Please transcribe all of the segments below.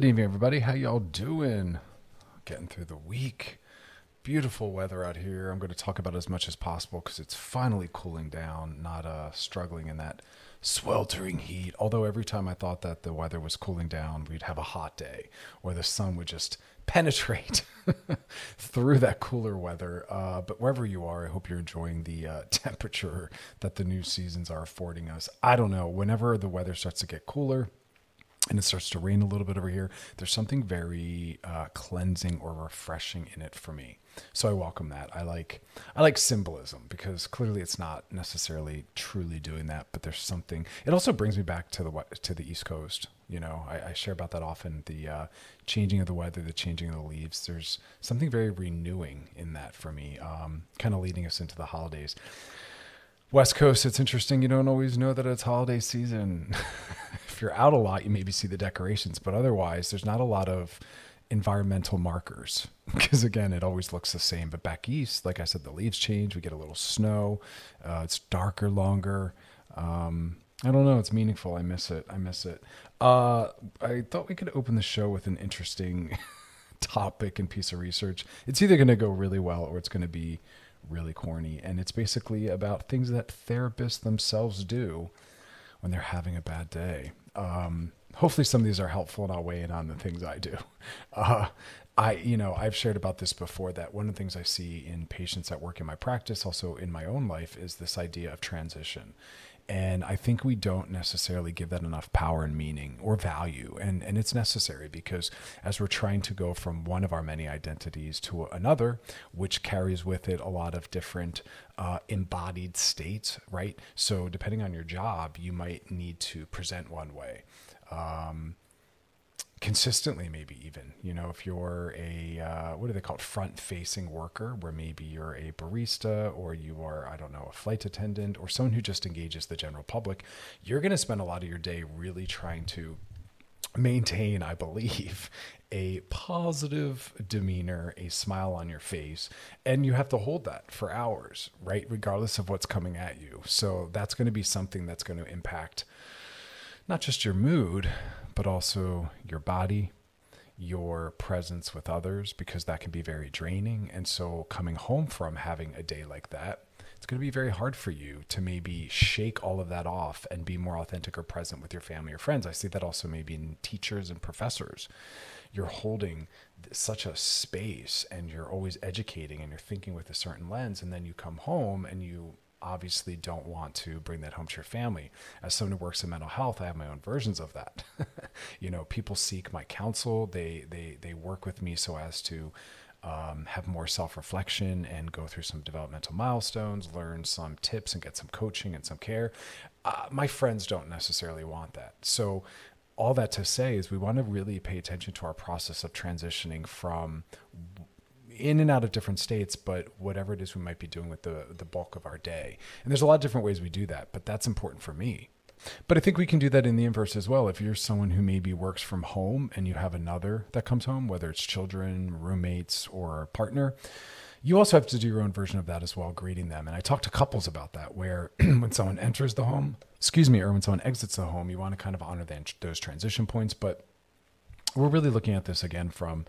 Good evening, everybody. How y'all doing? Getting through the week. Beautiful weather out here. I'm going to talk about as much as possible because it's finally cooling down, not uh, struggling in that sweltering heat. Although every time I thought that the weather was cooling down, we'd have a hot day or the sun would just penetrate through that cooler weather. Uh, but wherever you are, I hope you're enjoying the uh, temperature that the new seasons are affording us. I don't know. Whenever the weather starts to get cooler, and it starts to rain a little bit over here, there's something very uh, cleansing or refreshing in it for me. So I welcome that. I like I like symbolism because clearly it's not necessarily truly doing that, but there's something. It also brings me back to the to the East Coast. You know, I, I share about that often. The uh, changing of the weather, the changing of the leaves. There's something very renewing in that for me. Um, kind of leading us into the holidays. West Coast, it's interesting. You don't always know that it's holiday season. if you're out a lot, you maybe see the decorations, but otherwise, there's not a lot of environmental markers because again it always looks the same but back east like i said the leaves change we get a little snow uh, it's darker longer um, i don't know it's meaningful i miss it i miss it uh, i thought we could open the show with an interesting topic and piece of research it's either going to go really well or it's going to be really corny and it's basically about things that therapists themselves do when they're having a bad day um, hopefully some of these are helpful and I'll weigh in on the things I do. Uh, I, you know, I've shared about this before that one of the things I see in patients that work in my practice, also in my own life, is this idea of transition. And I think we don't necessarily give that enough power and meaning or value. And, and it's necessary because as we're trying to go from one of our many identities to another, which carries with it a lot of different uh, embodied states, right? So depending on your job, you might need to present one way um, consistently maybe even you know if you're a uh, what do they call front facing worker where maybe you're a barista or you are i don't know a flight attendant or someone who just engages the general public you're going to spend a lot of your day really trying to maintain i believe a positive demeanor a smile on your face and you have to hold that for hours right regardless of what's coming at you. So that's going to be something that's going to impact not just your mood, but also your body, your presence with others, because that can be very draining. And so, coming home from having a day like that, it's going to be very hard for you to maybe shake all of that off and be more authentic or present with your family or friends. I see that also maybe in teachers and professors. You're holding such a space and you're always educating and you're thinking with a certain lens. And then you come home and you obviously don't want to bring that home to your family. As someone who works in mental health, I have my own versions of that. you know, people seek my counsel. They they they work with me so as to um, have more self reflection and go through some developmental milestones, learn some tips, and get some coaching and some care. Uh, my friends don't necessarily want that. So all that to say is we want to really pay attention to our process of transitioning from in and out of different states, but whatever it is we might be doing with the the bulk of our day. And there's a lot of different ways we do that, but that's important for me. But I think we can do that in the inverse as well. If you're someone who maybe works from home and you have another that comes home, whether it's children, roommates, or partner, you also have to do your own version of that as well, greeting them. And I talk to couples about that, where when someone enters the home, excuse me, or when someone exits the home, you want to kind of honor those transition points. But we're really looking at this again from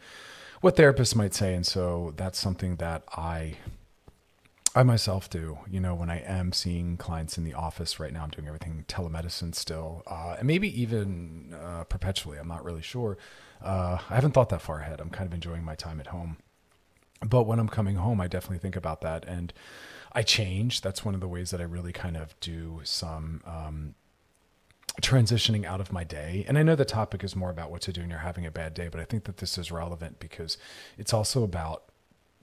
what therapists might say. And so that's something that I I myself do. You know, when I am seeing clients in the office right now, I'm doing everything telemedicine still, uh, and maybe even uh, perpetually. I'm not really sure. Uh, I haven't thought that far ahead. I'm kind of enjoying my time at home. But when I'm coming home, I definitely think about that, and I change. That's one of the ways that I really kind of do some um, transitioning out of my day. And I know the topic is more about what to do when you're having a bad day, but I think that this is relevant because it's also about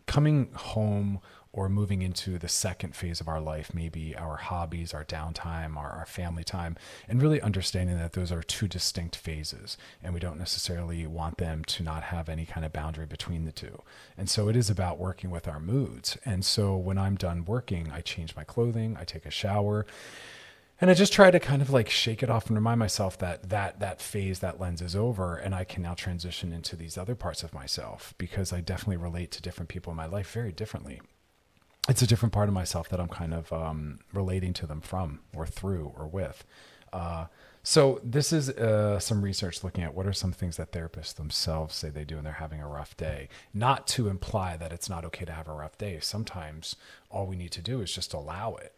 coming home or moving into the second phase of our life, maybe our hobbies, our downtime, our, our family time, and really understanding that those are two distinct phases. And we don't necessarily want them to not have any kind of boundary between the two. And so it is about working with our moods. And so when I'm done working, I change my clothing, I take a shower and I just try to kind of like shake it off and remind myself that that that phase, that lens is over, and I can now transition into these other parts of myself because I definitely relate to different people in my life very differently. It's a different part of myself that I'm kind of um, relating to them from, or through, or with. Uh, so this is uh, some research looking at what are some things that therapists themselves say they do when they're having a rough day. Not to imply that it's not okay to have a rough day. Sometimes all we need to do is just allow it.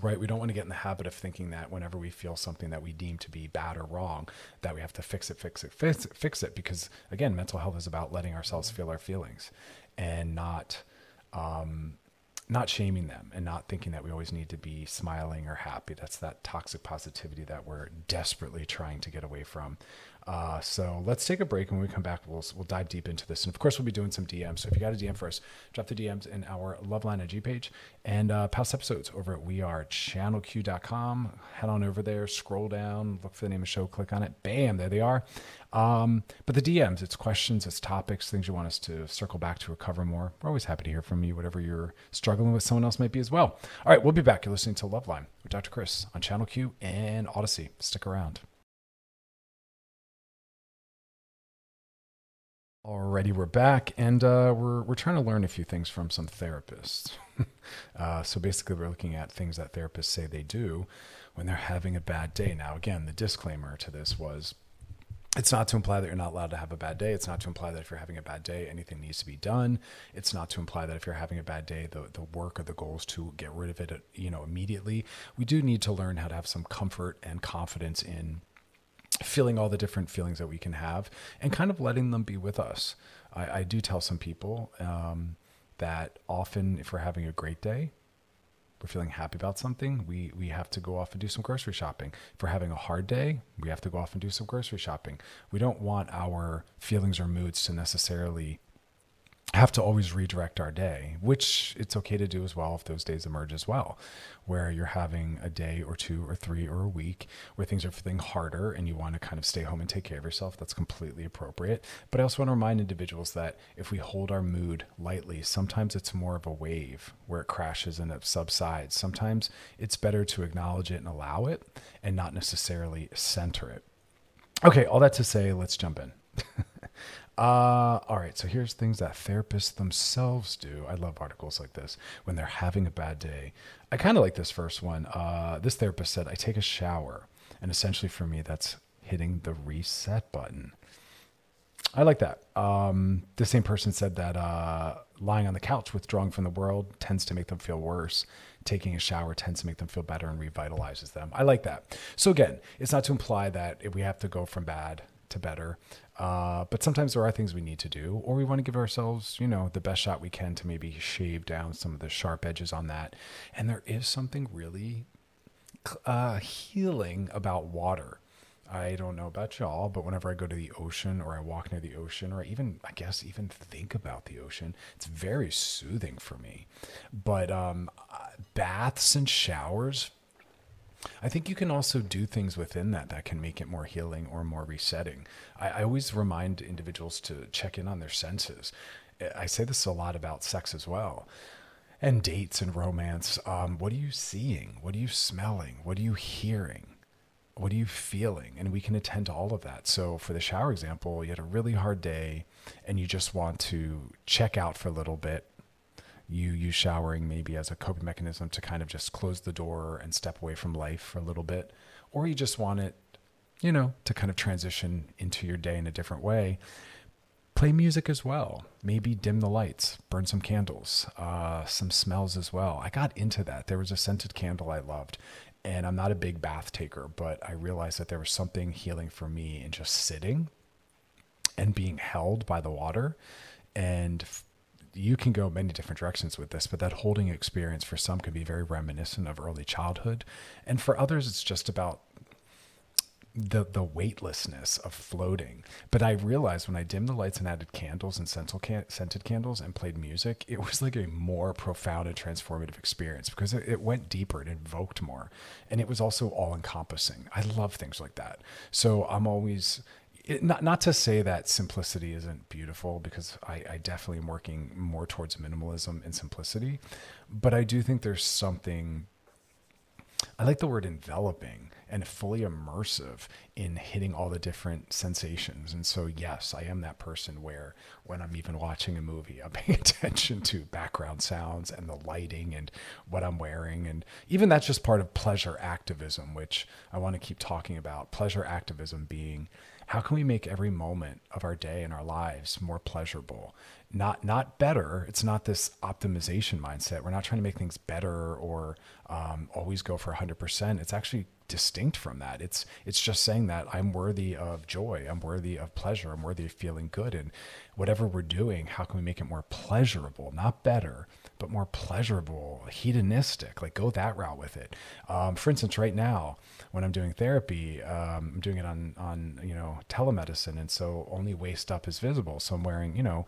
Right? We don't want to get in the habit of thinking that whenever we feel something that we deem to be bad or wrong, that we have to fix it, fix it, fix it, fix it. Because again, mental health is about letting ourselves feel our feelings and not um, not shaming them and not thinking that we always need to be smiling or happy. That's that toxic positivity that we're desperately trying to get away from. Uh, so let's take a break. And when we come back, we'll, we'll dive deep into this. And of course, we'll be doing some DMs. So if you got a DM for us, drop the DMs in our Loveline IG page and uh, past episodes over at wearechannelq.com. Head on over there, scroll down, look for the name of the show, click on it. Bam, there they are. Um, but the DMs, it's questions, it's topics, things you want us to circle back to or cover more. We're always happy to hear from you, whatever you're struggling with, someone else might be as well. All right, we'll be back. You're listening to Loveline with Dr. Chris on Channel Q and Audacy. Stick around. Alrighty, we're back, and uh, we're we're trying to learn a few things from some therapists. uh, so basically, we're looking at things that therapists say they do when they're having a bad day. Now, again, the disclaimer to this was it's not to imply that you're not allowed to have a bad day. It's not to imply that if you're having a bad day, anything needs to be done. It's not to imply that if you're having a bad day, the, the work or the goal is to get rid of it, you know, immediately. We do need to learn how to have some comfort and confidence in feeling all the different feelings that we can have and kind of letting them be with us. I, I do tell some people um, that often, if we're having a great day, we're feeling happy about something, we we have to go off and do some grocery shopping. If we're having a hard day, we have to go off and do some grocery shopping. We don't want our feelings or moods to necessarily have to always redirect our day, which it's okay to do as well if those days emerge as well, where you're having a day or two or three or a week where things are feeling harder and you want to kind of stay home and take care of yourself. That's completely appropriate. But I also want to remind individuals that if we hold our mood lightly, sometimes it's more of a wave where it crashes and it subsides. Sometimes it's better to acknowledge it and allow it and not necessarily center it. Okay, all that to say, let's jump in. Uh, all right, so here's things that therapists themselves do. I love articles like this when they're having a bad day. I kind of like this first one. Uh, this therapist said, I take a shower. And essentially for me, that's hitting the reset button. I like that. Um, the same person said that uh, lying on the couch, withdrawing from the world, tends to make them feel worse. Taking a shower tends to make them feel better and revitalizes them. I like that. So, again, it's not to imply that we have to go from bad to better. Uh, but sometimes there are things we need to do, or we want to give ourselves, you know, the best shot we can to maybe shave down some of the sharp edges on that. And there is something really uh, healing about water. I don't know about y'all, but whenever I go to the ocean or I walk near the ocean or even, I guess, even think about the ocean, it's very soothing for me. But um, uh, baths and showers I think you can also do things within that that can make it more healing or more resetting. I, I, always remind individuals to check in on their senses. I say this a lot about sex as well and dates and romance. Um, what are you seeing? What are you smelling? What are you hearing? What are you feeling? And we can attend to all of that. So, for the shower example, you had a really hard day and you just want to check out for a little bit you use showering maybe as a coping mechanism to kind of just close the door and step away from life for a little bit, or you just want it, you know, to kind of transition into your day in a different way. Play music as well. Maybe dim the lights, burn some candles, uh, some smells as well. I got into that. There was a scented candle I loved, and I'm not a big bath taker, but I realized that there was something healing for me in just sitting and being held by the water and you can go many different directions with this, but that holding experience for some can be very reminiscent of early childhood. And for others, it's just about the the weightlessness of floating. But I realized when I dimmed the lights and added candles and scented candles and played music, it was like a more profound and transformative experience because it, it went deeper, it invoked more, and it was also all encompassing. I love things like that. So I'm always it, not not to say that simplicity isn't beautiful because I, I definitely am working more towards minimalism and simplicity, but I do think there's something I like the word enveloping and fully immersive in hitting all the different sensations. And so, yes, I am that person where when I'm even watching a movie, I'm paying attention to background sounds and the lighting and what I'm wearing. And even that's just part of pleasure activism, which I want to keep talking about. Pleasure activism being how can we make every moment of our day and our lives more pleasurable? Not not better. It's not this optimization mindset. We're not trying to make things better or um, always go for 100% it's actually distinct from that. It's it's just saying that i'm worthy of joy. I'm worthy of pleasure. I'm worthy of feeling good. And whatever we're doing how can we make it more pleasurable not better but more pleasurable hedonistic like go that route with it. Um, for instance right now when i'm doing therapy um, i'm doing it on on you know telemedicine and so only waist up is visible. So i'm wearing you know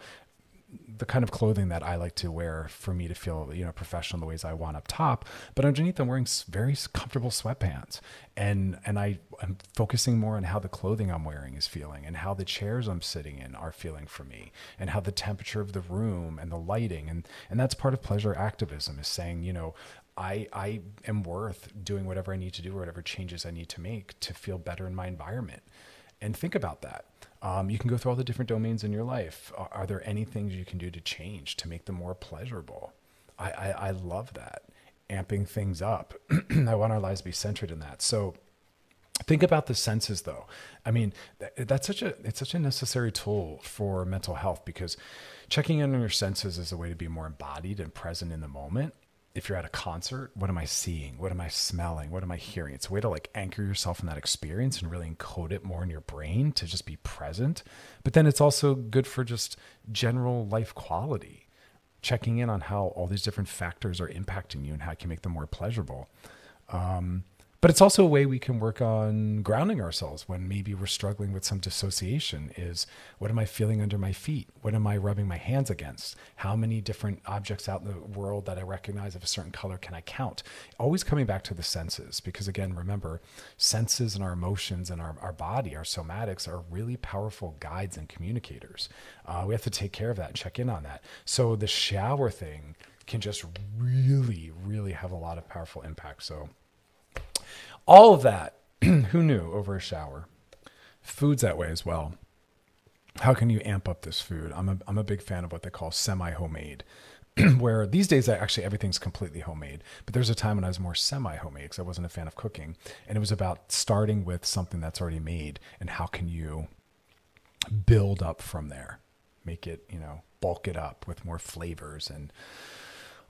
the kind of clothing that I like to wear for me to feel, you know, professional in the ways I want up top. But underneath, I'm wearing very comfortable sweatpants, and and I am focusing more on how the clothing I'm wearing is feeling, and how the chairs I'm sitting in are feeling for me, and how the temperature of the room and the lighting, and and that's part of pleasure activism is saying, you know, I I am worth doing whatever I need to do or whatever changes I need to make to feel better in my environment. And think about that um, you can go through all the different domains in your life. Are, are, there any things you can do to change to make them more pleasurable? I, I, I love that. Amping things up. I want our lives to be centered in that. So think about the senses though. I mean, that's such a, it's such a necessary tool for mental health because checking in on your senses is a way to be more embodied and present in the moment if you're at a concert, what am I seeing? What am I smelling? What am I hearing? It's a way to like anchor yourself in that experience and really encode it more in your brain to just be present. But then it's also good for just general life quality, checking in on how all these different factors are impacting you and how you can make them more pleasurable. Um, but it's also a way we can work on grounding ourselves when maybe we're struggling with some dissociation is what am i feeling under my feet? What am i rubbing my hands against? How many different objects out in the world that i recognize of a certain color can i count? Always coming back to the senses because again remember senses and our emotions and our, our body our somatics are really powerful guides and communicators. Uh, we have to take care of that and check in on that. So the shower thing can just really really have a lot of powerful impact. So all of that, who knew over a shower? Food's that way as well. How can you amp up this food? I'm a, I'm a big fan of what they call semi homemade, where these days I actually everything's completely homemade. But there's a time when I was more semi homemade because I wasn't a fan of cooking. And it was about starting with something that's already made and how can you build up from there, make it, you know, bulk it up with more flavors and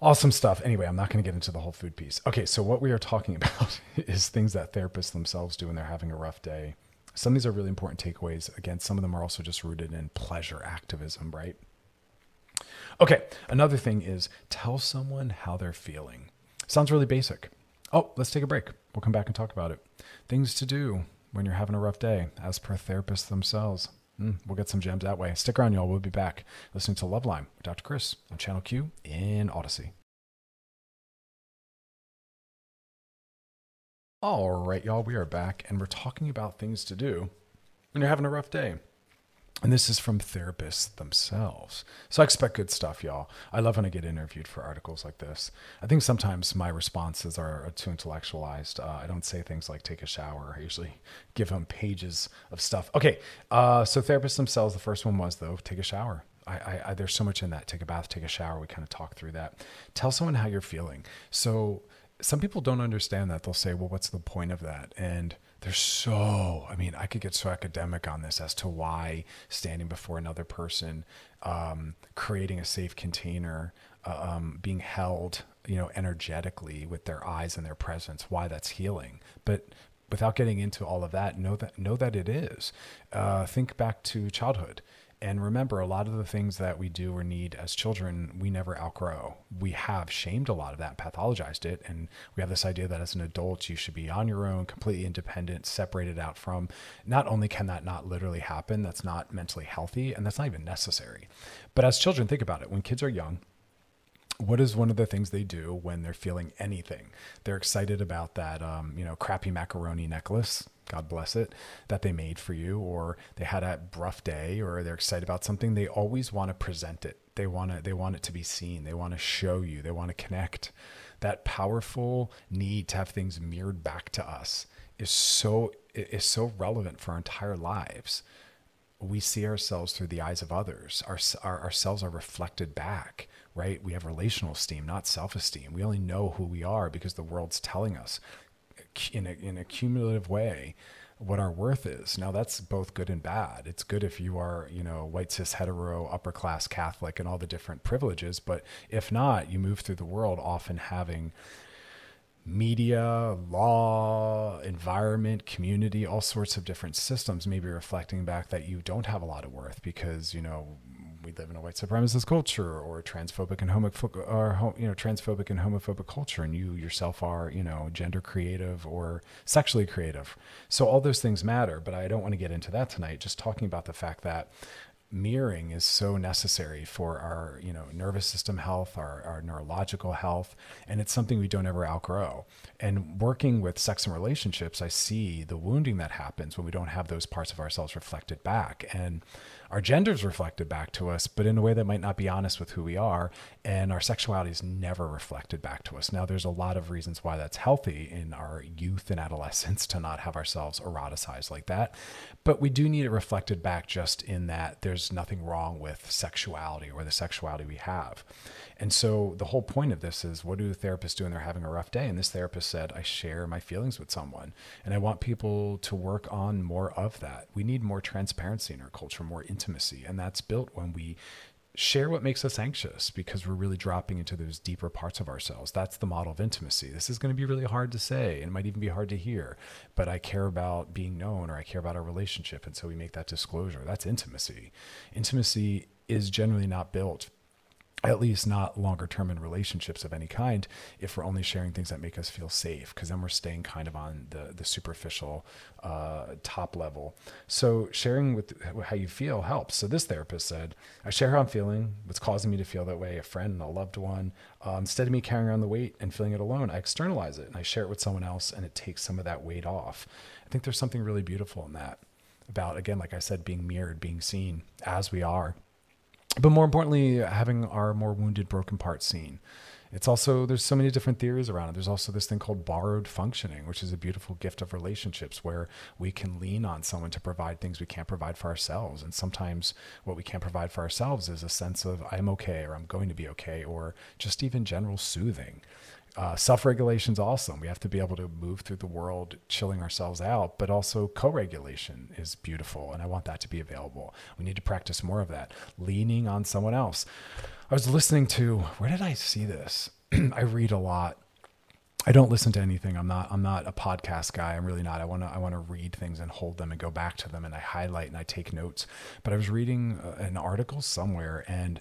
awesome stuff. Anyway, I'm not going to get into the whole food piece. Okay, so what we are talking about is things that therapists themselves do when they're having a rough day. Some of these are really important takeaways. Again, some of them are also just rooted in pleasure activism, right? Okay, another thing is tell someone how they're feeling. Sounds really basic. Oh, let's take a break. We'll come back and talk about it. Things to do when you're having a rough day, as per therapists themselves. Mm, we'll get some gems that way. Stick around, y'all. We'll be back listening to Loveline with Dr. Chris on Channel Q in Audacy. All right, y'all. We are back and we're talking about things to do when you're having a rough day. And this is from therapists themselves. So I expect good stuff, y'all. I love when I get interviewed for articles like this. I think sometimes my responses are too intellectualized. Uh, I don't say things like take a shower. I usually give them pages of stuff. Okay, uh, so therapists themselves, the first one was, though, take a shower. I, I, I, there's so much in that. Take a bath, take a shower. We kind of talk through that. Tell someone how you're feeling. So some people don't understand that. They'll say, well, what's the point of that? And there's so i mean i could get so academic on this as to why standing before another person um, creating a safe container uh, um, being held you know energetically with their eyes and their presence why that's healing but without getting into all of that know that know that it is uh, think back to childhood and remember, a lot of the things that we do or need as children, we never outgrow. We have shamed a lot of that, pathologized it. And we have this idea that as an adult, you should be on your own, completely independent, separated out from. Not only can that not literally happen, that's not mentally healthy, and that's not even necessary. But as children, think about it. When kids are young, what is one of the things they do when they're feeling anything? They're excited about that, um, you know, crappy macaroni necklace God bless it, that they made for you, or they had a rough day, or they're excited about something, they always want to present it. They want to, they want it to be seen. They want to show you. They want to connect. that powerful need to have things mirrored back to us is so is so relevant for our entire lives we see ourselves through the eyes of others. Our, our, ourselves are reflected back, right? We have relational esteem, not self esteem. We only know who we are because the world's telling us in a, in a cumulative way what our worth is. Now that's both good and bad. It's good if you are, you know, white cis hetero upper class Catholic and all the different privileges, but if not, you move through the world often having media, law, environment, community, all sorts of different systems maybe reflecting back that you don't have a lot of worth because, you know, we live in a white supremacist culture or transphobic and homophobic or you know transphobic and homophobic culture and you yourself are you know gender creative or sexually creative. So all those things matter but i don't want to get into that tonight just talking about the fact that mirroring is so necessary for our you know nervous system health our, our neurological health and it's something we don't ever outgrow. And working with sex and relationships i see the wounding that happens when we don't have those parts of ourselves reflected back. And our gender's reflected back to us, but in a way that might not be honest with who we are. And our sexuality is never reflected back to us. Now, there's a lot of reasons why that's healthy in our youth and adolescence to not have ourselves eroticized like that. But we do need it reflected back just in that there's nothing wrong with sexuality or the sexuality we have. And so the whole point of this is what do the therapists do when they're having a rough day? And this therapist said, I share my feelings with someone. And I want people to work on more of that. We need more transparency in our culture, more intimacy. And that's built when we share what makes us anxious because we're really dropping into those deeper parts of ourselves. That's the model of intimacy. This is going to be really hard to say and it might even be hard to hear, but I care about being known or I care about our relationship. And so we make that disclosure. That's intimacy. Intimacy is generally not built at least not longer term in relationships of any kind if we're only sharing things that make us feel safe because then we're staying kind of on the the superficial uh, top level. So sharing with how you feel helps. So this therapist said i share how i'm feeling what's causing me to feel that way a friend a loved one. Uh, instead of me carrying around the weight and feeling it alone i externalize it and i share it with someone else and it takes some of that weight off. I think there's something really beautiful in that about again like i said being mirrored being seen as we are but more importantly, having our more wounded, broken parts seen. It's also, there's so many different theories around it. There's also this thing called borrowed functioning, which is a beautiful gift of relationships where we can lean on someone to provide things we can't provide for ourselves. And sometimes what we can't provide for ourselves is a sense of, I'm okay, or I'm going to be okay, or just even general soothing uh, self regulation is awesome. We have to be able to move through the world chilling ourselves out, but also co regulation is beautiful. And I want that to be available. We need to practice more of that, leaning on someone else. I was listening to, where did I see this? I read a lot. I don't listen to anything. I'm not. I'm not a podcast guy. I'm really not. I want to. I want to read things and hold them and go back to them and I highlight and I take notes. But I was reading uh, an article somewhere and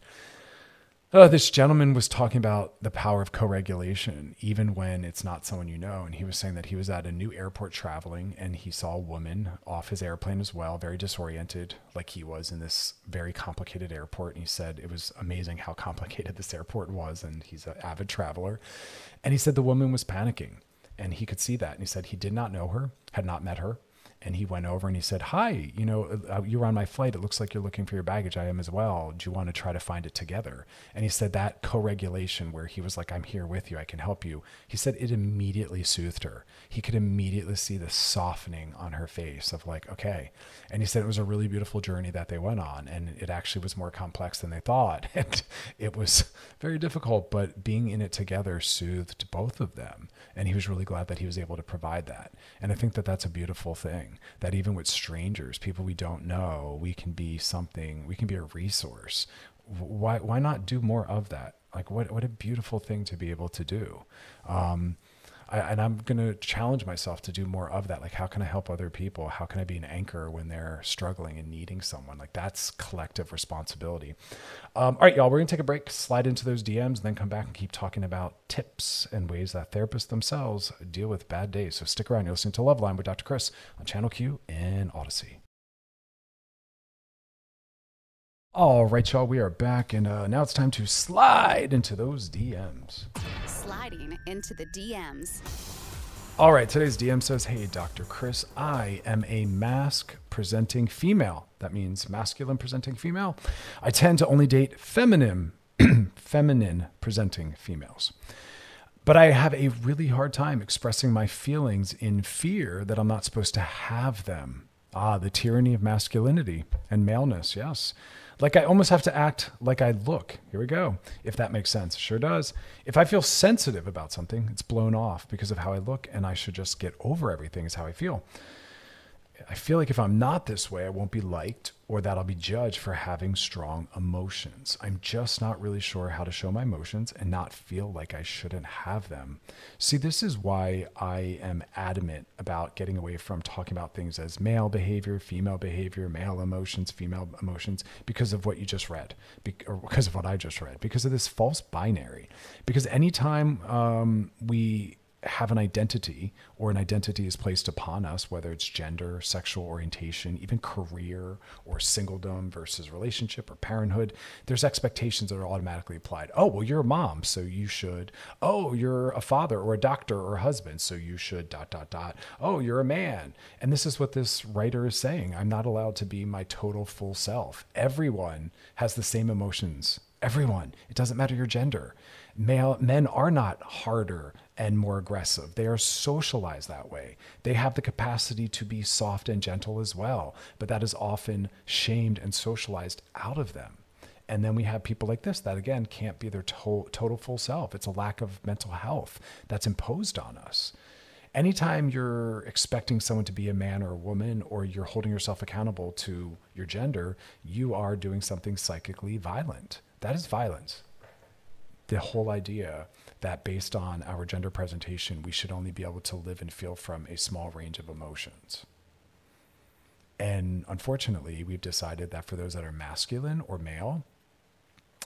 uh, this gentleman was talking about the power of co-regulation, even when it's not someone you know. And he was saying that he was at a new airport traveling, and he saw a woman off his airplane as well, very disoriented, like he was in this very complicated airport. And he said it was amazing how complicated this airport was, and he's an avid traveler. And he said the woman was panicking, and he could see that. And he said he did not know her, had not met her, and he went over and he said, "Hi, you know, uh, you were on my flight. It looks like you're looking for your baggage. I am as well. Do you want to try to find it together?" And he said that co-regulation, where he was like, "I'm here with you. I can help you." He said it immediately soothed her. He could immediately see the softening on her face of like, "Okay." And he said it was a really beautiful journey that they went on, and it actually was more complex than they thought, and it was very difficult. But being in it together soothed both of them, and he was really glad that he was able to provide that. And I think that that's a beautiful thing that even with strangers, people we don't know, we can be something, we can be a resource. Why, why not do more of that? Like what, what a beautiful thing to be able to do. Um, I, and I'm going to challenge myself to do more of that. Like, how can I help other people? How can I be an anchor when they're struggling and needing someone? Like, that's collective responsibility. Um, all right, y'all, we're going to take a break, slide into those DMs, and then come back and keep talking about tips and ways that therapists themselves deal with bad days. So stick around. You're listening to Loveline with Dr. Chris on Channel Q and Audacy. All right, y'all, we are back, and uh, now it's time to slide into those DMs. Sliding into the DMs. All right, today's DM says, Hey, Dr. Chris, I am a mask presenting female. That means masculine presenting female. I tend to only date feminine, feminine presenting females. But I have a really hard time expressing my feelings in fear that I'm not supposed to have them. Ah, the tyranny of masculinity and maleness, yes. Like I almost have to act like I look. Here we go. If that makes sense. Sure does. If I feel sensitive about something, it's blown off because of how I look, and I should just get over everything, is how I feel. I feel like if I'm not this way, I won't be liked or that I'll be judged for having strong emotions. I'm just not really sure how to show my emotions and not feel like I shouldn't have them. See, this is why I am adamant about getting away from talking about things as male behavior, female behavior, male emotions, female emotions, because of what you just read, or because of what I just read, because of this false binary. Because anytime um, we have an identity or an identity is placed upon us, whether it's gender, sexual orientation, even career or singledom versus relationship or parenthood, there's expectations that are automatically applied. Oh, well, you're a mom, so you should. Oh, you're a father or a doctor or a husband, so you should dot, dot, dot. Oh, you're a man. And this is what this writer is saying. I'm not allowed to be my total full self. Everyone has the same emotions. Everyone. It doesn't matter your gender male men are not harder and more aggressive. They are socialized that way. They have the capacity to be soft and gentle as well, but that is often shamed and socialized out of them. And then we have people like this that, again, can't be their to- total full self. It's a lack of mental health that's imposed on us. Anytime you're expecting someone to be a man or a woman, or you're holding yourself accountable to your gender, you are doing something psychically violent. That is violence the whole idea that based on our gender presentation, we should only be able to live and feel from a small range of emotions. And unfortunately, we've decided that for those that are masculine or male,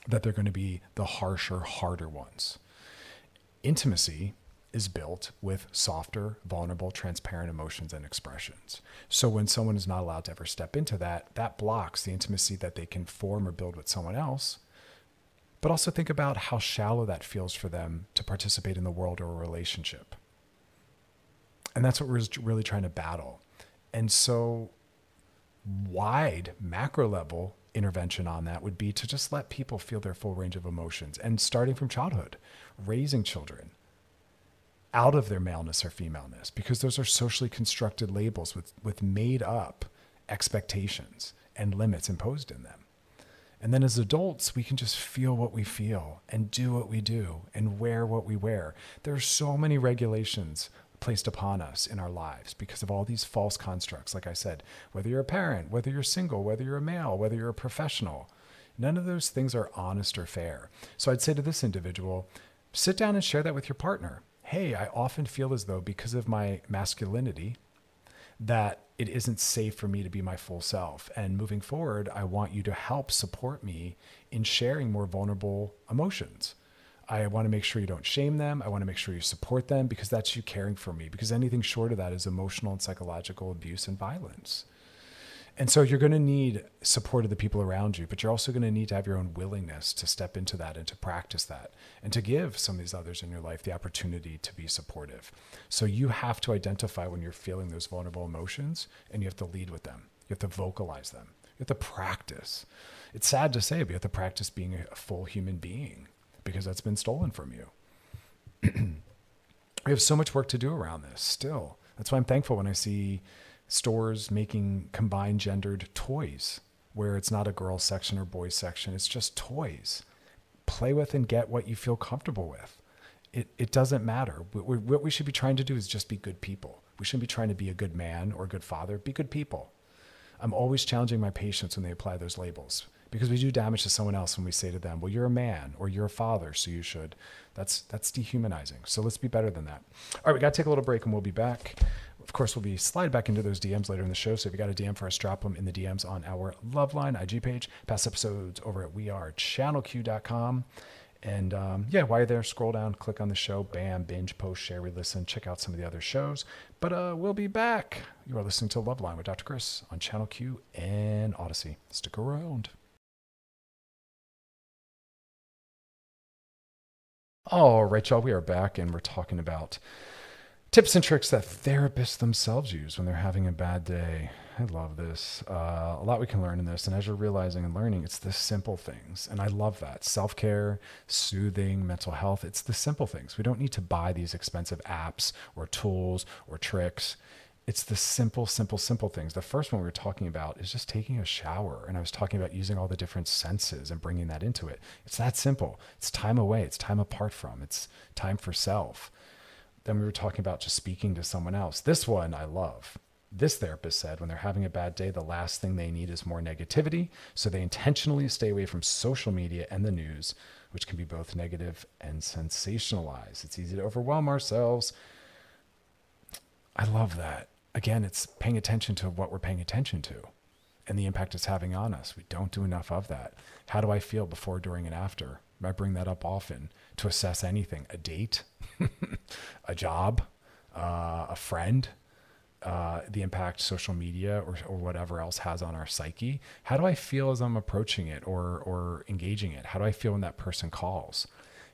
that they're going to be the harsher, harder ones. Intimacy is built with softer, vulnerable, transparent emotions and expressions. So when someone is not allowed to ever step into that, that blocks the intimacy that they can form or build with someone else but also think about how shallow that feels for them to participate in the world or a relationship. And that's what we're really trying to battle. And so, wide macro level intervention on that would be to just let people feel their full range of emotions and starting from childhood, raising children out of their maleness or femaleness, because those are socially constructed labels with, with made up expectations and limits imposed in them. And then as adults, we can just feel what we feel and do what we do and wear what we wear. There are so many regulations placed upon us in our lives because of all these false constructs. Like I said, whether you're a parent, whether you're single, whether you're a male, whether you're a professional, none of those things are honest or fair. So I'd say to this individual, sit down and share that with your partner. Hey, I often feel as though because of my masculinity, that it isn't safe for me to be my full self. And moving forward, I want you to help support me in sharing more vulnerable emotions. I want to make sure you don't shame them. I want to make sure you support them because that's you caring for me. Because anything short of that is emotional and psychological abuse and violence. And so you're going to need support of the people around you, but you're also going to need to have your own willingness to step into that and to practice that and to give some of these others in your life the opportunity to be supportive. So you have to identify when you're feeling those vulnerable emotions and you have to lead with them. You have to vocalize them. You have to practice. It's sad to say, but you have to practice being a full human being because that's been stolen from you. we have so much work to do around this still. That's why I'm thankful when I see stores making combined gendered toys where it's not a girl section or boys section, it's just toys. Play with and get what you feel comfortable with. It, it doesn't matter. What we should be trying to do is just be good people. We shouldn't be trying to be a good man or a good father. Be good people. I'm always challenging my patients when they apply those labels because we do damage to someone else when we say to them, "Well, you're a man or you're a father, so you should." That's that's dehumanizing. So let's be better than that. All right, we got to take a little break and we'll be back of course, we'll be slide back into those DMs later in the show. So if you got a DM for us, drop them in the DMs on our Loveline IG page. Past episodes over at wearechannelq.com. And um, yeah, while you're there, scroll down, click on the show, bam, binge, post, share, re listen, check out some of the other shows. But uh, we'll be back. You are listening to Loveline with Dr. Chris on Channel Q and Audacy. Stick around. All right, y'all, we are back and we're talking about Tips and tricks that therapists themselves use when they're having a bad day. I love this. Uh, a lot we can learn in this. And as you're realizing and learning, it's the simple things. And I love that. Self care, soothing, mental health. It's the simple things. We don't need to buy these expensive apps or tools or tricks. It's the simple, simple, simple things. The first one we were talking about is just taking a shower. And I was talking about using all the different senses and bringing that into it. It's that simple. It's time away, it's time apart from, it's time for self. Then we were talking about just speaking to someone else. This one I love. This therapist said when they're having a bad day, the last thing they need is more negativity. So they intentionally stay away from social media and the news, which can be both negative and sensationalized. It's easy to overwhelm ourselves. I love that. Again, it's paying attention to what we're paying attention to and the impact it's having on us. We don't do enough of that. How do I feel before, during, and after? I bring that up often to assess anything a date, a job, uh, a friend, uh, the impact social media or, or whatever else has on our psyche. How do I feel as I'm approaching it or, or engaging it? How do I feel when that person calls?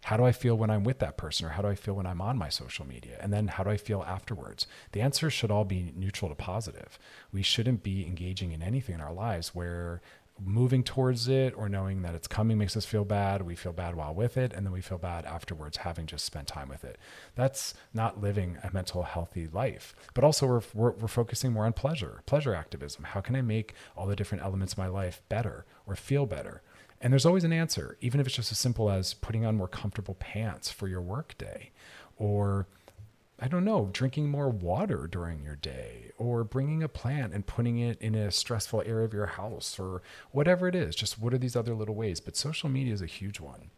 How do I feel when I'm with that person or how do I feel when I'm on my social media? And then how do I feel afterwards? The answers should all be neutral to positive. We shouldn't be engaging in anything in our lives where moving towards it or knowing that it's coming makes us feel bad. We feel bad while with it, and then we feel bad afterwards, having just spent time with it. That's not living a mental healthy life. But also, we're, we're, we're focusing more on pleasure, pleasure activism. How can I make all the different elements of my life better or feel better? And there's always an answer, even if it's just as simple as putting on more comfortable pants for your work day or I don't know, drinking more water during your day or bringing a plant and putting it in a stressful area of your house or whatever it is. Just what are these other little ways? But social media is a huge one.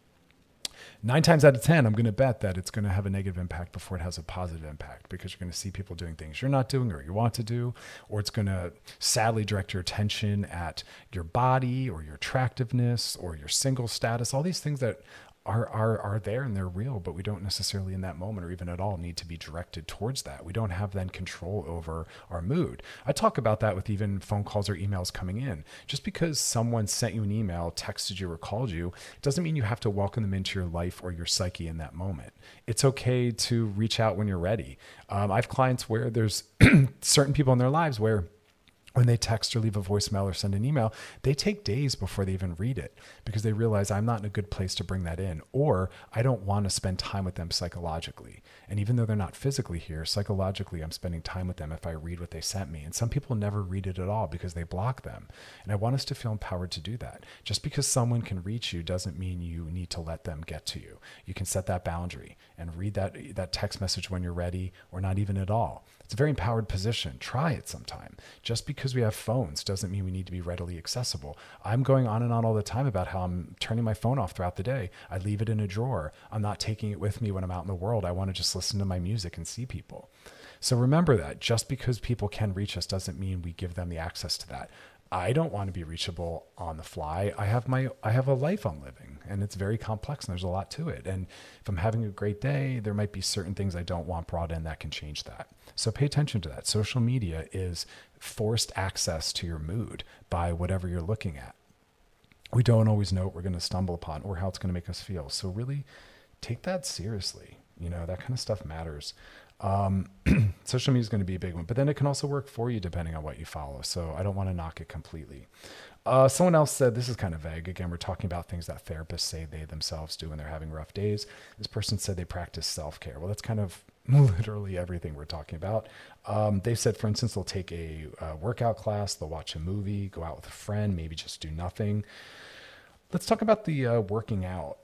Nine times out of 10, I'm going to bet that it's going to have a negative impact before it has a positive impact because you're going to see people doing things you're not doing or you want to do, or it's going to sadly direct your attention at your body or your attractiveness or your single status, all these things that are are are there and they're real, but we don't necessarily in that moment or even at all need to be directed towards that. We don't have then control over our mood. I talk about that with even phone calls or emails coming in. Just because someone sent you an email, texted you, or called you, doesn't mean you have to welcome them into your life or your psyche in that moment. It's okay to reach out when you're ready. Um, I have clients where there's certain people in their lives where when they text or leave a voicemail or send an email, they take days before they even read it because they realize I'm not in a good place to bring that in, or I don't want to spend time with them psychologically. And even though they're not physically here, psychologically, I'm spending time with them if I read what they sent me. And some people never read it at all because they block them. And I want us to feel empowered to do that. Just because someone can reach you doesn't mean you need to let them get to you. You can set that boundary and read that, that text message when you're ready or not even at all. It's a very empowered position. Try it sometime. Just because we have phones doesn't mean we need to be readily accessible. I'm going on and on all the time about how I'm turning my phone off throughout the day. I leave it in a drawer. I'm not taking it with me when I'm out in the world. I want to just listen to my music and see people. So remember that just because people can reach us doesn't mean we give them the access to that. I don't want to be reachable on the fly. I have my I have a life I'm living and it's very complex and there's a lot to it. And if I'm having a great day, there might be certain things I don't want brought in that can change that. So pay attention to that. Social media is forced access to your mood by whatever you're looking at. We don't always know what we're going to stumble upon or how it's going to make us feel. So really take that seriously. You know, that kind of stuff matters. Um, social media is going to be a big one, but then it can also work for you depending on what you follow. So I don't want to knock it completely. Uh, someone else said this is kind of vague. Again, we're talking about things that therapists say they themselves do when they're having rough days. This person said they practice self care. Well, that's kind of literally everything we're talking about. Um, they said, for instance, they'll take a, a workout class, they'll watch a movie, go out with a friend, maybe just do nothing. Let's talk about the uh, working out.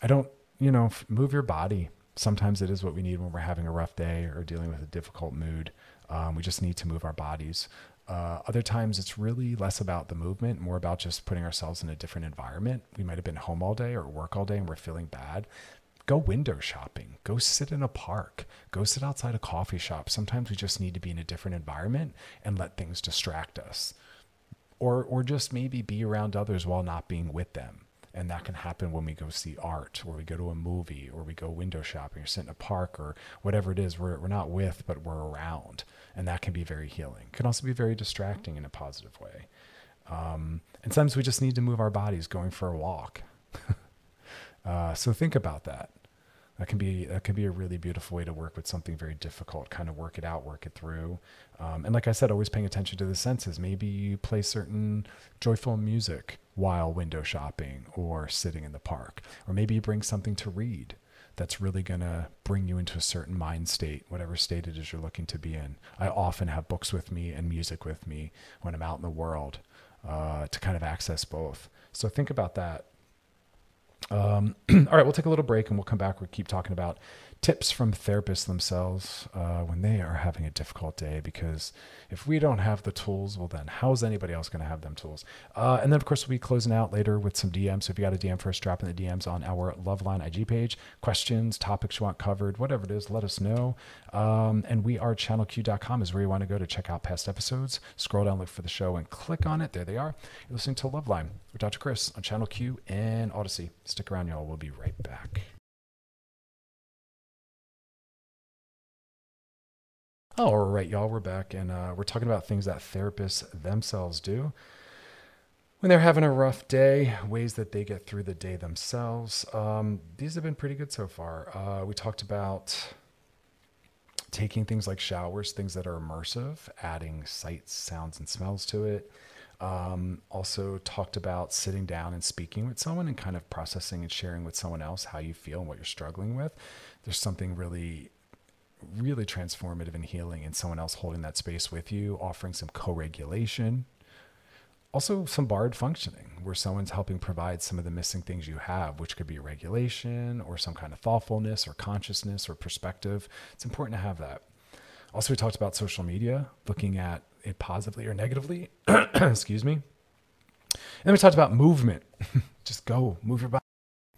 I don't, you know, move your body. Sometimes it is what we need when we're having a rough day or dealing with a difficult mood. Um, we just need to move our bodies. Uh, other times it's really less about the movement, more about just putting ourselves in a different environment. We might have been home all day or work all day and we're feeling bad. Go window shopping. Go sit in a park. Go sit outside a coffee shop. Sometimes we just need to be in a different environment and let things distract us. Or, or just maybe be around others while not being with them. And that can happen when we go see art or we go to a movie or we go window shopping or sit in a park or whatever it is. We're, we're not with, but we're around. And that can be very healing. Can also be very distracting in a positive way. Um, and sometimes we just need to move our bodies going for a walk. uh, so think about that. That can be that can be a really beautiful way to work with something very difficult. Kind of work it out, work it through. Um, and like I said, always paying attention to the senses. Maybe you play certain joyful music while window shopping or sitting in the park, or maybe you bring something to read that's really going to bring you into a certain mind state, whatever state it is you're looking to be in. I often have books with me and music with me when I'm out in the world uh, to kind of access both. So think about that um, all right, we'll take a little break and we'll come back. We'll keep talking about tips from therapists themselves uh, when they are having a difficult day. Because if we don't have the tools, well, then how is anybody else going to have them tools? Uh, and then, of course, we'll be closing out later with some DMs. So if you got a DM for us, drop in the DMs on our Loveline IG page. Questions, topics you want covered, whatever it is, let us know. Um, and wearechannelq.com is where you want to go to check out past episodes. Scroll down, look for the show, and click on it. There they are. You're listening to Loveline with Dr. Chris on Channel Q and Audacy. Stick around, y'all. We'll be right back. All right, y'all, we're back, and uh, we're talking about things that therapists themselves do when they're having a rough day, ways that they get through the day themselves. Um, these have been pretty good so far. Uh, we talked about taking things like showers, things that are immersive, adding sights, sounds, and smells to it. Um, also talked about sitting down and speaking with someone and kind of processing and sharing with someone else how you feel and what you're struggling with. There's something really really transformative and healing and someone else holding that space with you, offering some co regulation. Also, some borrowed functioning where someone's helping provide some of the missing things you have, which could be regulation or some kind of thoughtfulness or consciousness or perspective. It's important to have that. Also, we talked about social media, looking at it positively or negatively. Excuse me. And then we talked about movement. Just go, move your body,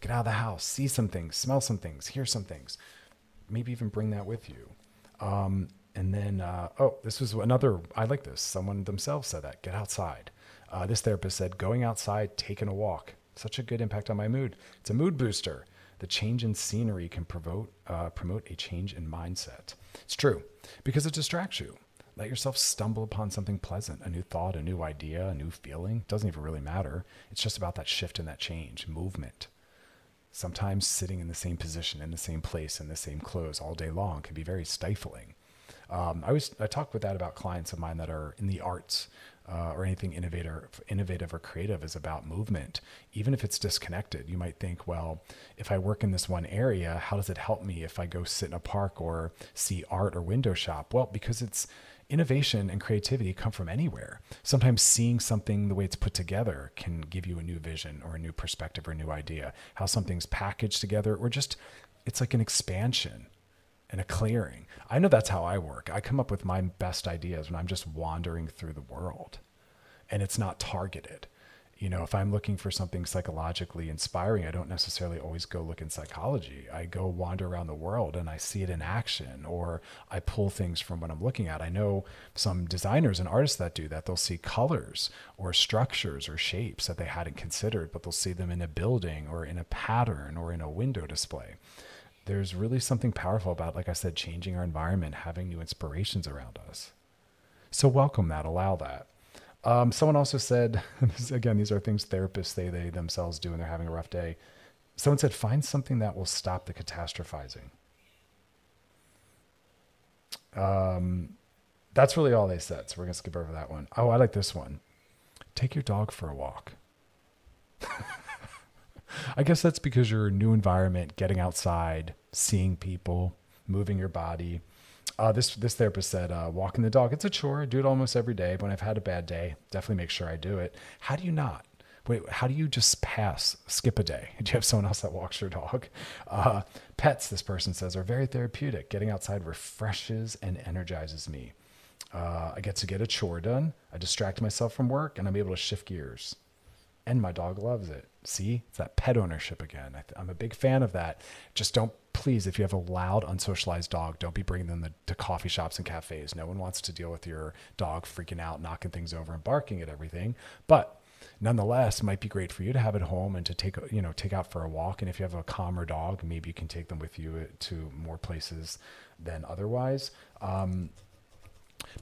get out of the house, see some things, smell some things, hear some things maybe even bring that with you. Um, and then, uh, oh, this was another, I like this. Someone themselves said that get outside. Uh, this therapist said, going outside, taking a walk, such a good impact on my mood. It's a mood booster. The change in scenery can promote, uh, promote a change in mindset. It's true because it distracts you. Let yourself stumble upon something pleasant, a new thought, a new idea, a new feeling. Doesn't even really matter. It's just about that shift and that change, movement. Sometimes sitting in the same position, in the same place, in the same clothes all day long can be very stifling. Um, I was I talk with that about clients of mine that are in the arts uh, or anything innovative, innovative or creative is about movement. Even if it's disconnected, you might think, well, if I work in this one area, how does it help me if I go sit in a park or see art or window shop? Well, because it's innovation and creativity come from anywhere. Sometimes seeing something the way it's put together can give you a new vision or a new perspective or a new idea. How something's packaged together, or just it's like an expansion and a clearing. I know that's how I work. I come up with my best ideas when I'm just wandering through the world and it's not targeted you know, if I'm looking for something psychologically inspiring, I don't necessarily always go look in psychology. I go wander around the world and I see it in action, or I pull things from what I'm looking at. I know some designers and artists that do that. They'll see colors or structures or shapes that they hadn't considered, but they'll see them in a building or in a pattern or in a window display. There's really something powerful about, like I said, changing our environment, having new inspirations around us. So welcome that, allow that. Um, someone also said, again, these are things therapists say they themselves do when they're having a rough day. Someone said, find something that will stop the catastrophizing. Um, that's really all they said. So we're gonna skip over that one. Oh, I like this one. Take your dog for a walk. I guess that's because you're in a new environment, getting outside, seeing people, moving your body. Uh, this this therapist said, uh, walking the dog, it's a chore. I do it almost every day. But when I've had a bad day, definitely make sure I do it. How do you not? Wait, how do you just pass, skip a day? Do you have someone else that walks your dog? Uh, pets, this person says, are very therapeutic. Getting outside refreshes and energizes me. Uh, I get to get a chore done. I distract myself from work, and I'm able to shift gears. And my dog loves it. See, it's that pet ownership again. I am a big fan of that. Just don't please, if you have a loud, unsocialized dog, don't be bringing them to coffee shops and cafes. No one wants to deal with your dog freaking out, knocking things over, and barking at everything. But nonetheless, might be great for you to have at home and to take you know take out for a walk. And if you have a calmer dog, maybe you can take them with you to more places than otherwise. Um,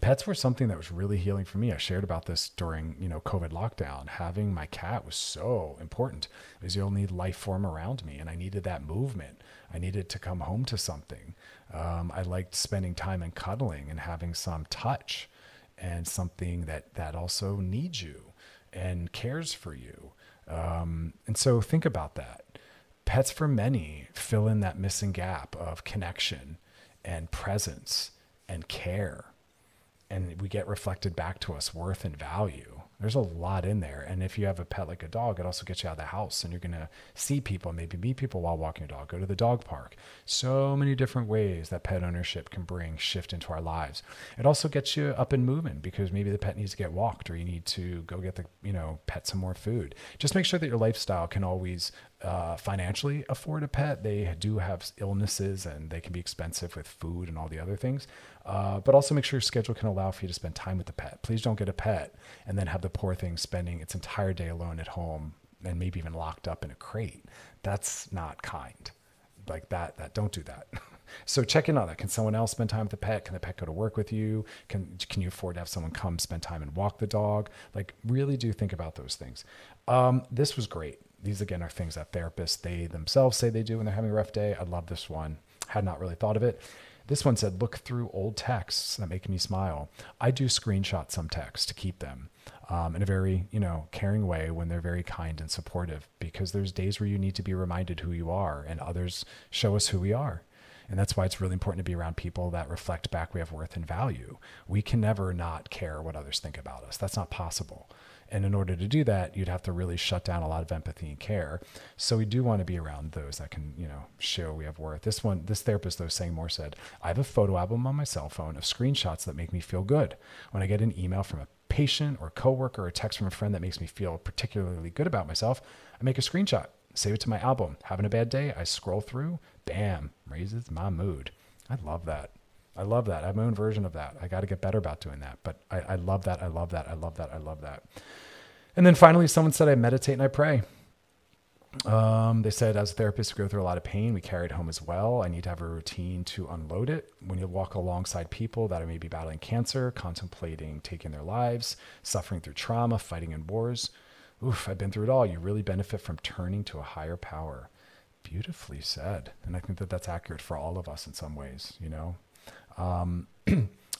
pets were something that was really healing for me. I shared about this during, you know, COVID lockdown. Having my cat was so important because you'll need life form around me and I needed that movement. I needed to come home to something. Um, I liked spending time and cuddling and having some touch and something that, that also needs you and cares for you. Um, and so think about that. Pets for many fill in that missing gap of connection and presence and care and we get reflected back to us worth and value. There's a lot in there. And if you have a pet like a dog, it also gets you out of the house and you're going to see people, maybe meet people while walking your dog, go to the dog park. So many different ways that pet ownership can bring shift into our lives. It also gets you up and moving because maybe the pet needs to get walked or you need to go get the, you know, pet some more food. Just make sure that your lifestyle can always uh, financially afford a pet. They do have illnesses and they can be expensive with food and all the other things. Uh, but also make sure your schedule can allow for you to spend time with the pet. Please don't get a pet and then have the poor thing spending its entire day alone at home and maybe even locked up in a crate. That's not kind. Like that, that don't do that. So check in on that. Can someone else spend time with the pet? Can the pet go to work with you? Can can you afford to have someone come spend time and walk the dog? Like really do think about those things. Um, this was great these again are things that therapists they themselves say they do when they're having a rough day. I love this one. Had not really thought of it. This one said, look through old texts that make me smile. I do screenshot some texts to keep them um, in a very, you know, caring way when they're very kind and supportive because there's days where you need to be reminded who you are and others show us who we are. And that's why it's really important to be around people that reflect back we have worth and value. We can never not care what others think about us. That's not possible. And in order to do that, you'd have to really shut down a lot of empathy and care. So we do want to be around those that can, you know, show we have worth. This one, this therapist though saying more said, I have a photo album on my cell phone of screenshots that make me feel good. When I get an email from a patient or coworker or a text from a friend that makes me feel particularly good about myself, I make a screenshot, save it to my album. Having a bad day, I scroll through, bam, raises my mood. I love that. I love that. I have my own version of that. I got to get better about doing that. But I, I love that. I love that. I love that. I love that. And then finally, someone said, I meditate and I pray. Um, they said, as a therapist, we go through a lot of pain. We carry it home as well. I need to have a routine to unload it. When you walk alongside people that are maybe battling cancer, contemplating taking their lives, suffering through trauma, fighting in wars, oof, I've been through it all. You really benefit from turning to a higher power. Beautifully said. And I think that that's accurate for all of us in some ways, you know? Um, all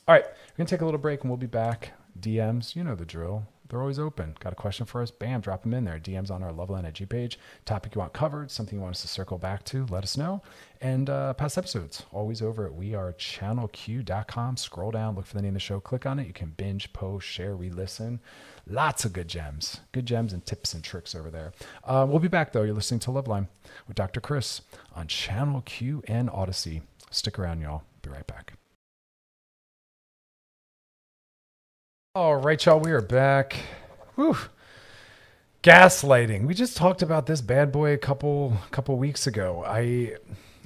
right, we're going to take a little break and we'll be back. DMs, you know the drill. They're always open. Got a question for us? Bam, drop them in there. DMs on our Loveline IG page. Topic you want covered, something you want us to circle back to, let us know. And uh, past episodes, always over at wearechannelq.com. Scroll down, look for the name of the show, click on it. You can binge, post, share, re listen. Lots of good gems, good gems and tips and tricks over there. Uh, we'll be back, though. You're listening to Loveline with Dr. Chris on Channel Q and Audacy. Stick around, y'all. Be right back. All right, y'all, we are back. Whew. Gaslighting. We just talked about this bad boy a couple couple weeks ago. I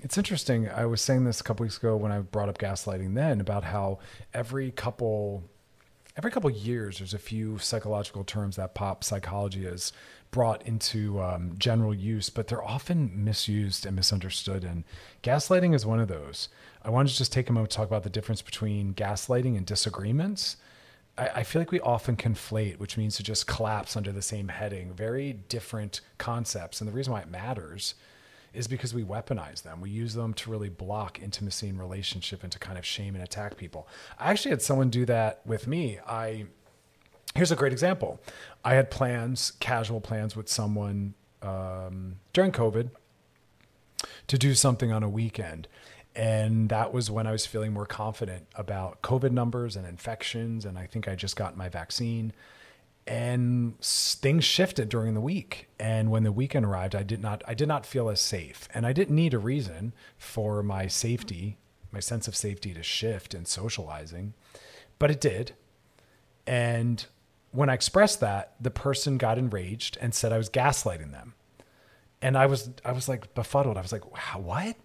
it's interesting. I was saying this a couple weeks ago when I brought up gaslighting then about how every couple every couple years there's a few psychological terms that pop psychology has brought into um, general use, but they're often misused and misunderstood. And gaslighting is one of those. I wanted to just take a moment to talk about the difference between gaslighting and disagreements. I, feel like we often conflate, which means to just collapse under the same heading, very different concepts. And the reason why it matters is because we weaponize them. We use them to really block intimacy and relationship and to kind of shame and attack people. I actually had someone do that with me. I here's a great example. I had plans, casual plans with someone um, during COVID to do something on a weekend. And that was when I was feeling more confident about COVID numbers and infections. And I think I just got my vaccine. And things shifted during the week. And when the weekend arrived, I did not I did not feel as safe. And I didn't need a reason for my safety, my sense of safety to shift in socializing. But it did. And when I expressed that, the person got enraged and said I was gaslighting them. And I was I was like befuddled. I was like, what?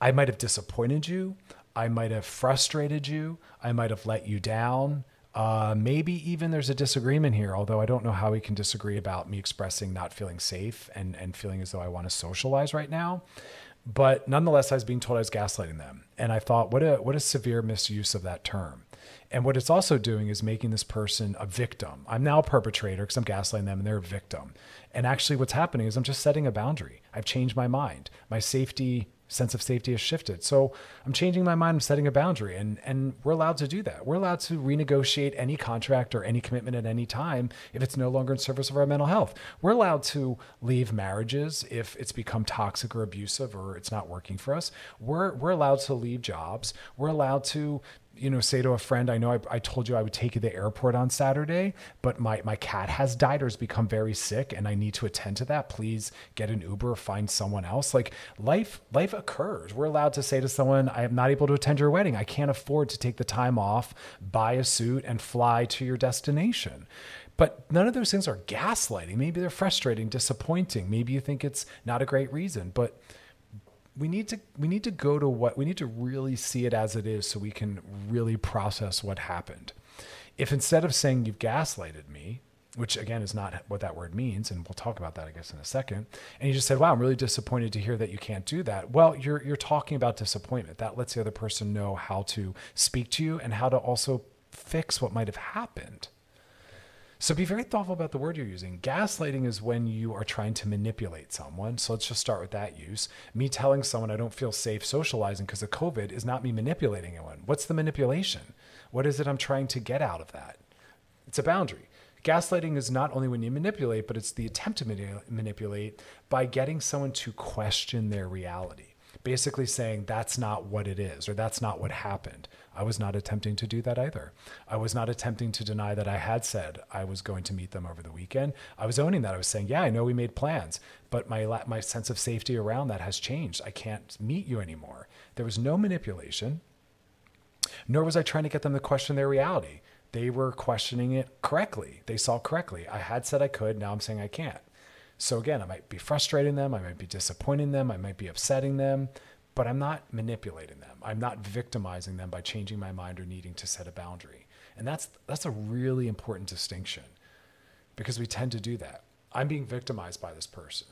I might have disappointed you. I might have frustrated you. I might have let you down. Uh, maybe even there's a disagreement here, although I don't know how we can disagree about me expressing not feeling safe and, and feeling as though I want to socialize right now. But nonetheless, I was being told I was gaslighting them. And I thought, what a what a severe misuse of that term. And what it's also doing is making this person a victim. I'm now a perpetrator because I'm gaslighting them and they're a victim. And actually, what's happening is I'm just setting a boundary. I've changed my mind. My safety sense of safety has shifted. So I'm changing my mind. I'm setting a boundary, and and we're allowed to do that. We're allowed to renegotiate any contract or any commitment at any time if it's no longer in service of our mental health. We're allowed to leave marriages if it's become toxic or abusive or it's not working for us. We're we're allowed to leave jobs. We're allowed to you know, say to a friend, I know I, I, told you I would take you to the airport on Saturday, but my, my cat has died or has become very sick and I need to attend to that. Please get an Uber or find someone else. Like life, life occurs. We're allowed to say to someone, I am not able to attend your wedding. I can't afford to take the time off, buy a suit and fly to your destination. But none of those things are gaslighting. Maybe they're frustrating, disappointing. Maybe you think it's not a great reason, but we need to we need to go to what we need to really see it as it is so we can really process what happened. If instead of saying you've gaslighted me which again is not what that word means and we'll talk about that i guess in a second and you just said wow i'm really disappointed to hear that you can't do that. Well you're you're talking about disappointment. That lets the other person know how to speak to you and how to also fix what might have happened so be very thoughtful about the word you're using. Gaslighting is when you are trying to manipulate someone. So let's just start with that use. Me telling someone I don't feel safe socializing because of COVID is not me manipulating anyone. What's the manipulation? What is it I'm trying to get out of that? It's a boundary. Gaslighting is not only when you manipulate, but it's the attempt to manipulate by getting someone to question their reality basically saying that's not what it is or that's not what happened. I was not attempting to do that either. I was not attempting to deny that I had said I was going to meet them over the weekend. I was owning that. I was saying, yeah, I know we made plans, but my my sense of safety around that has changed. I can't meet you anymore. There was no manipulation, nor was I trying to get them to question their reality. They were questioning it correctly. They saw correctly. I had said I could. Now I'm saying I can't. So again, I might be frustrating them, I might be disappointing them, I might be upsetting them, but I'm not manipulating them. I'm not victimizing them by changing my mind or needing to set a boundary. And that's that's a really important distinction because we tend to do that. I'm being victimized by this person.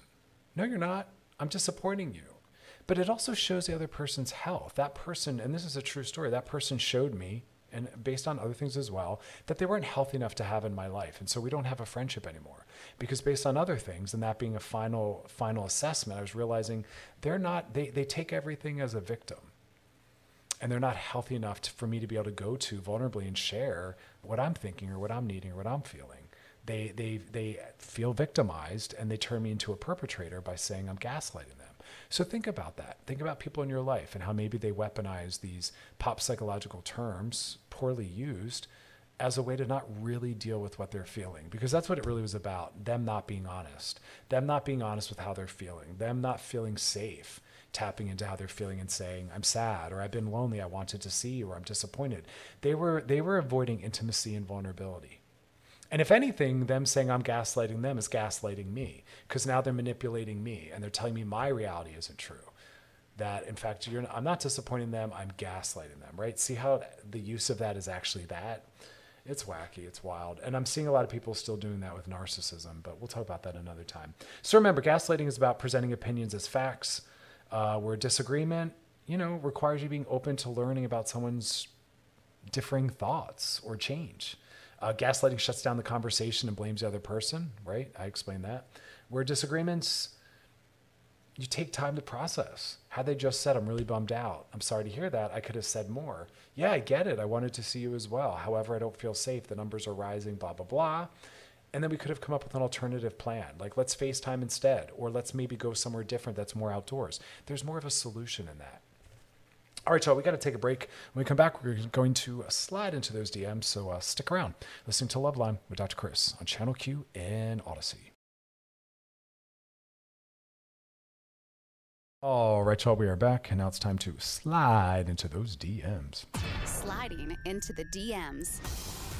No, you're not. I'm disappointing you. But it also shows the other person's health. That person, and this is a true story, that person showed me and based on other things as well, that they weren't healthy enough to have in my life. And so we don't have a friendship anymore. Because based on other things, and that being a final final assessment, I was realizing they're not they they take everything as a victim. And they're not healthy enough to, for me to be able to go to vulnerably and share what I'm thinking or what I'm needing or what I'm feeling. They they they feel victimized and they turn me into a perpetrator by saying I'm gaslighting them. So think about that. Think about people in your life and how maybe they weaponize these pop psychological terms, poorly used, as a way to not really deal with what they're feeling. Because that's what it really was about them not being honest, them not being honest with how they're feeling, them not feeling safe. Tapping into how they're feeling and saying, "I'm sad," or "I've been lonely. I wanted to see," you," or "I'm disappointed." They were they were avoiding intimacy and vulnerability. And if anything, them saying I'm gaslighting them is gaslighting me because now they're manipulating me and they're telling me my reality isn't true. That in fact, you're, I'm not disappointing them, I'm gaslighting them, right? See how the use of that is actually that? It's wacky, it's wild. And I'm seeing a lot of people still doing that with narcissism, but we'll talk about that another time. So remember, gaslighting is about presenting opinions as facts, uh, where disagreement, you know, requires you being open to learning about someone's differing thoughts or change. Uh, gaslighting shuts down the conversation and blames the other person, right? I explained that. Where disagreements, you take time to process. Had they just said, I'm really bummed out. I'm sorry to hear that. I could have said more. Yeah, I get it. I wanted to see you as well. However, I don't feel safe. The numbers are rising, blah, blah, blah. And then we could have come up with an alternative plan. Like, let's FaceTime instead, or let's maybe go somewhere different that's more outdoors. There's more of a solution in that. All right, so we got to take a break. When we come back, we're going to slide into those DMs. So uh, stick around. Listening to Love Loveline with Dr. Chris on Channel Q and Audacy. All right, y'all, we are back, and now it's time to slide into those DMs. Sliding into the DMs.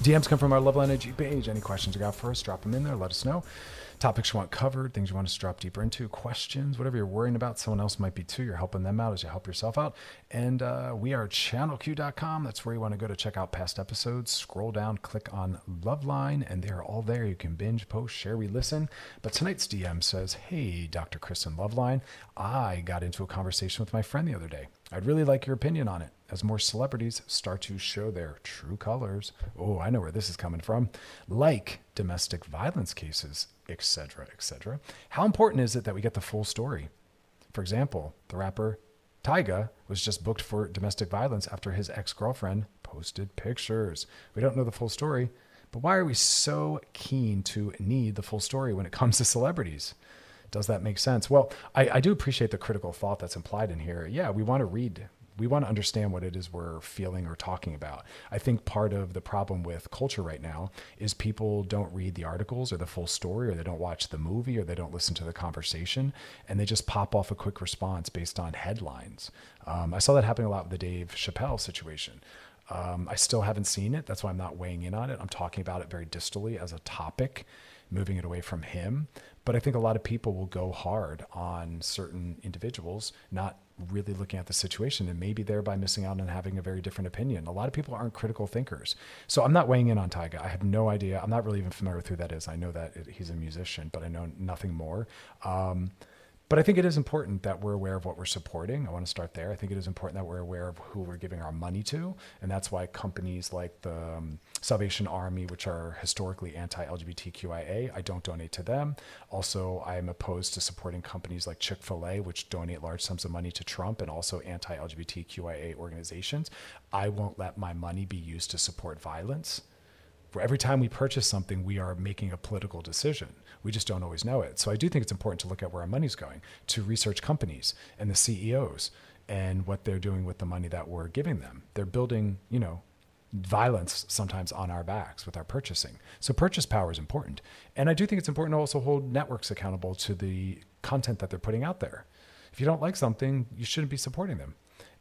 DMs come from our Loveline IG page. Any questions you got for us, drop them in there. Let us know. Topics you want covered, things you want us to drop deeper into, questions, whatever you're worrying about. Someone else might be too. You're helping them out as you help yourself out. And uh, wearechannelq.com. That's where you want to go to check out past episodes. Scroll down, click on Loveline, and they're all there. You can binge, post, share, re listen. But tonight's DM says, Hey, Dr. Chris on Loveline, I got into a conversation with my friend the other day. I'd really like your opinion on it as more celebrities start to show their true colors. Oh, I know where this is coming from. Like domestic violence cases, etc., etc. How important is it that we get the full story? For example, the rapper Tyga was just booked for domestic violence after his ex-girlfriend posted pictures. We don't know the full story, but why are we so keen to need the full story when it comes to celebrities? Does that make sense? Well, I, I do appreciate the critical thought that's implied in here. Yeah, we want to read we want to understand what it is we're feeling or talking about. I think part of the problem with culture right now is people don't read the articles or the full story, or they don't watch the movie, or they don't listen to the conversation, and they just pop off a quick response based on headlines. Um, I saw that happening a lot with the Dave Chappelle situation. Um, I still haven't seen it. That's why I'm not weighing in on it. I'm talking about it very distally as a topic, moving it away from him. But I think a lot of people will go hard on certain individuals, not really looking at the situation and maybe thereby missing out on having a very different opinion. A lot of people aren't critical thinkers. So I'm not weighing in on Tyga. I have no idea. I'm not really even familiar with who that is. I know that it, he's a musician, but I know nothing more. Um, but I think it is important that we're aware of what we're supporting. I want to start there. I think it is important that we're aware of who we're giving our money to. And that's why companies like the um, Salvation Army, which are historically anti LGBTQIA, I don't donate to them. Also, I am opposed to supporting companies like Chick fil A, which donate large sums of money to Trump and also anti LGBTQIA organizations. I won't let my money be used to support violence. Every time we purchase something, we are making a political decision. We just don't always know it. So I do think it's important to look at where our money's going, to research companies and the CEOs and what they're doing with the money that we're giving them. They're building, you know, violence sometimes on our backs with our purchasing. So purchase power is important. And I do think it's important to also hold networks accountable to the content that they're putting out there. If you don't like something, you shouldn't be supporting them.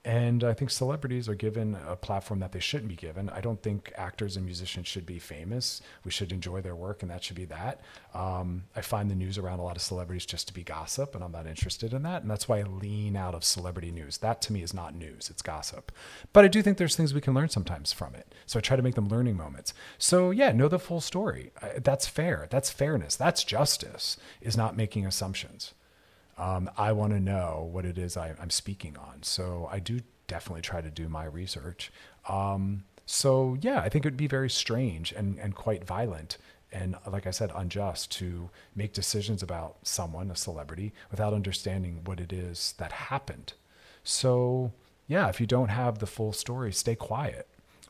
And I think celebrities are given a platform that they shouldn't be given. I don't think actors and musicians should be famous. We should enjoy their work, and that should be that. Um, I find the news around a lot of celebrities just to be gossip, and I'm not interested in that. And that's why I lean out of celebrity news. That to me is not news, it's gossip. But I do think there's things we can learn sometimes from it. So I try to make them learning moments. So yeah, know the full story. That's fair. That's fairness. That's justice, is not making assumptions um, I want to know what it is I, am speaking on. So I do definitely try to do my research. Um, so yeah, I think it would be very strange and, and quite violent and like I said, unjust to make decisions about someone, a celebrity, without understanding what it is that happened. So yeah, if you don't have the full story, stay quiet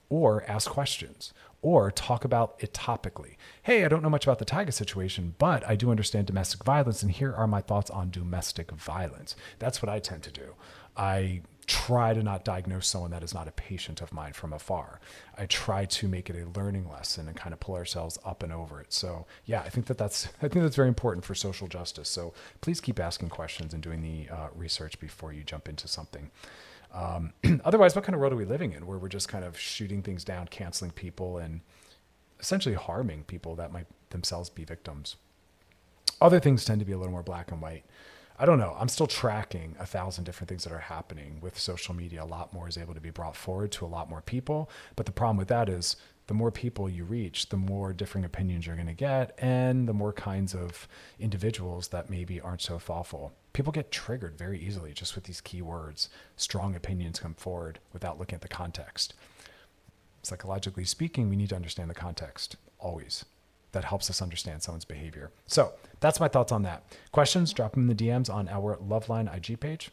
or ask questions or talk about it topically. Hey, I don't know much about the Tyga situation, but I do understand domestic violence, and here are my thoughts on domestic violence. That's what I tend to do. I try to not diagnose someone that is not a patient of mine from afar. I try to make it a learning lesson and kind of pull ourselves up and over it. So yeah, I think that that's I think that's very important for social justice. So please keep asking questions and doing the uh, research before you jump into something. Um, otherwise, what kind of world are we living in where we're just kind of shooting things down, canceling people, and essentially harming people that might themselves be victims? Other things tend to be a little more black and white. I don't know. I'm still tracking a thousand different things that are happening with social media. A lot more is able to be brought forward to a lot more people. But the problem with that is the more people you reach, the more differing opinions you're going to get, and the more kinds of individuals that maybe aren't so thoughtful. People get triggered very easily just with these keywords. Strong opinions come forward without looking at the context. Psychologically speaking, we need to understand the context always. That helps us understand someone's behavior. So that's my thoughts on that. Questions, drop them in the DMs on our Loveline IG page.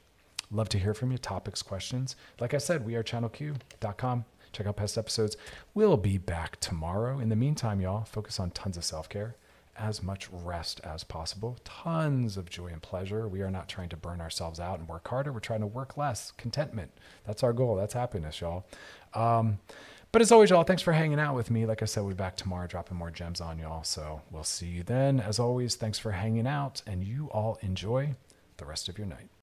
Love to hear from you. Topics, questions. Like I said, wearechannelq.com. Check out past episodes. We'll be back tomorrow. In the meantime, y'all, focus on tons of self care, as much rest as possible, tons of joy and pleasure. We are not trying to burn ourselves out and work harder. We're trying to work less. Contentment. That's our goal. That's happiness, y'all. Um, but as always, y'all, thanks for hanging out with me. Like I said, we'll be back tomorrow dropping more gems on y'all. So we'll see you then. As always, thanks for hanging out, and you all enjoy the rest of your night.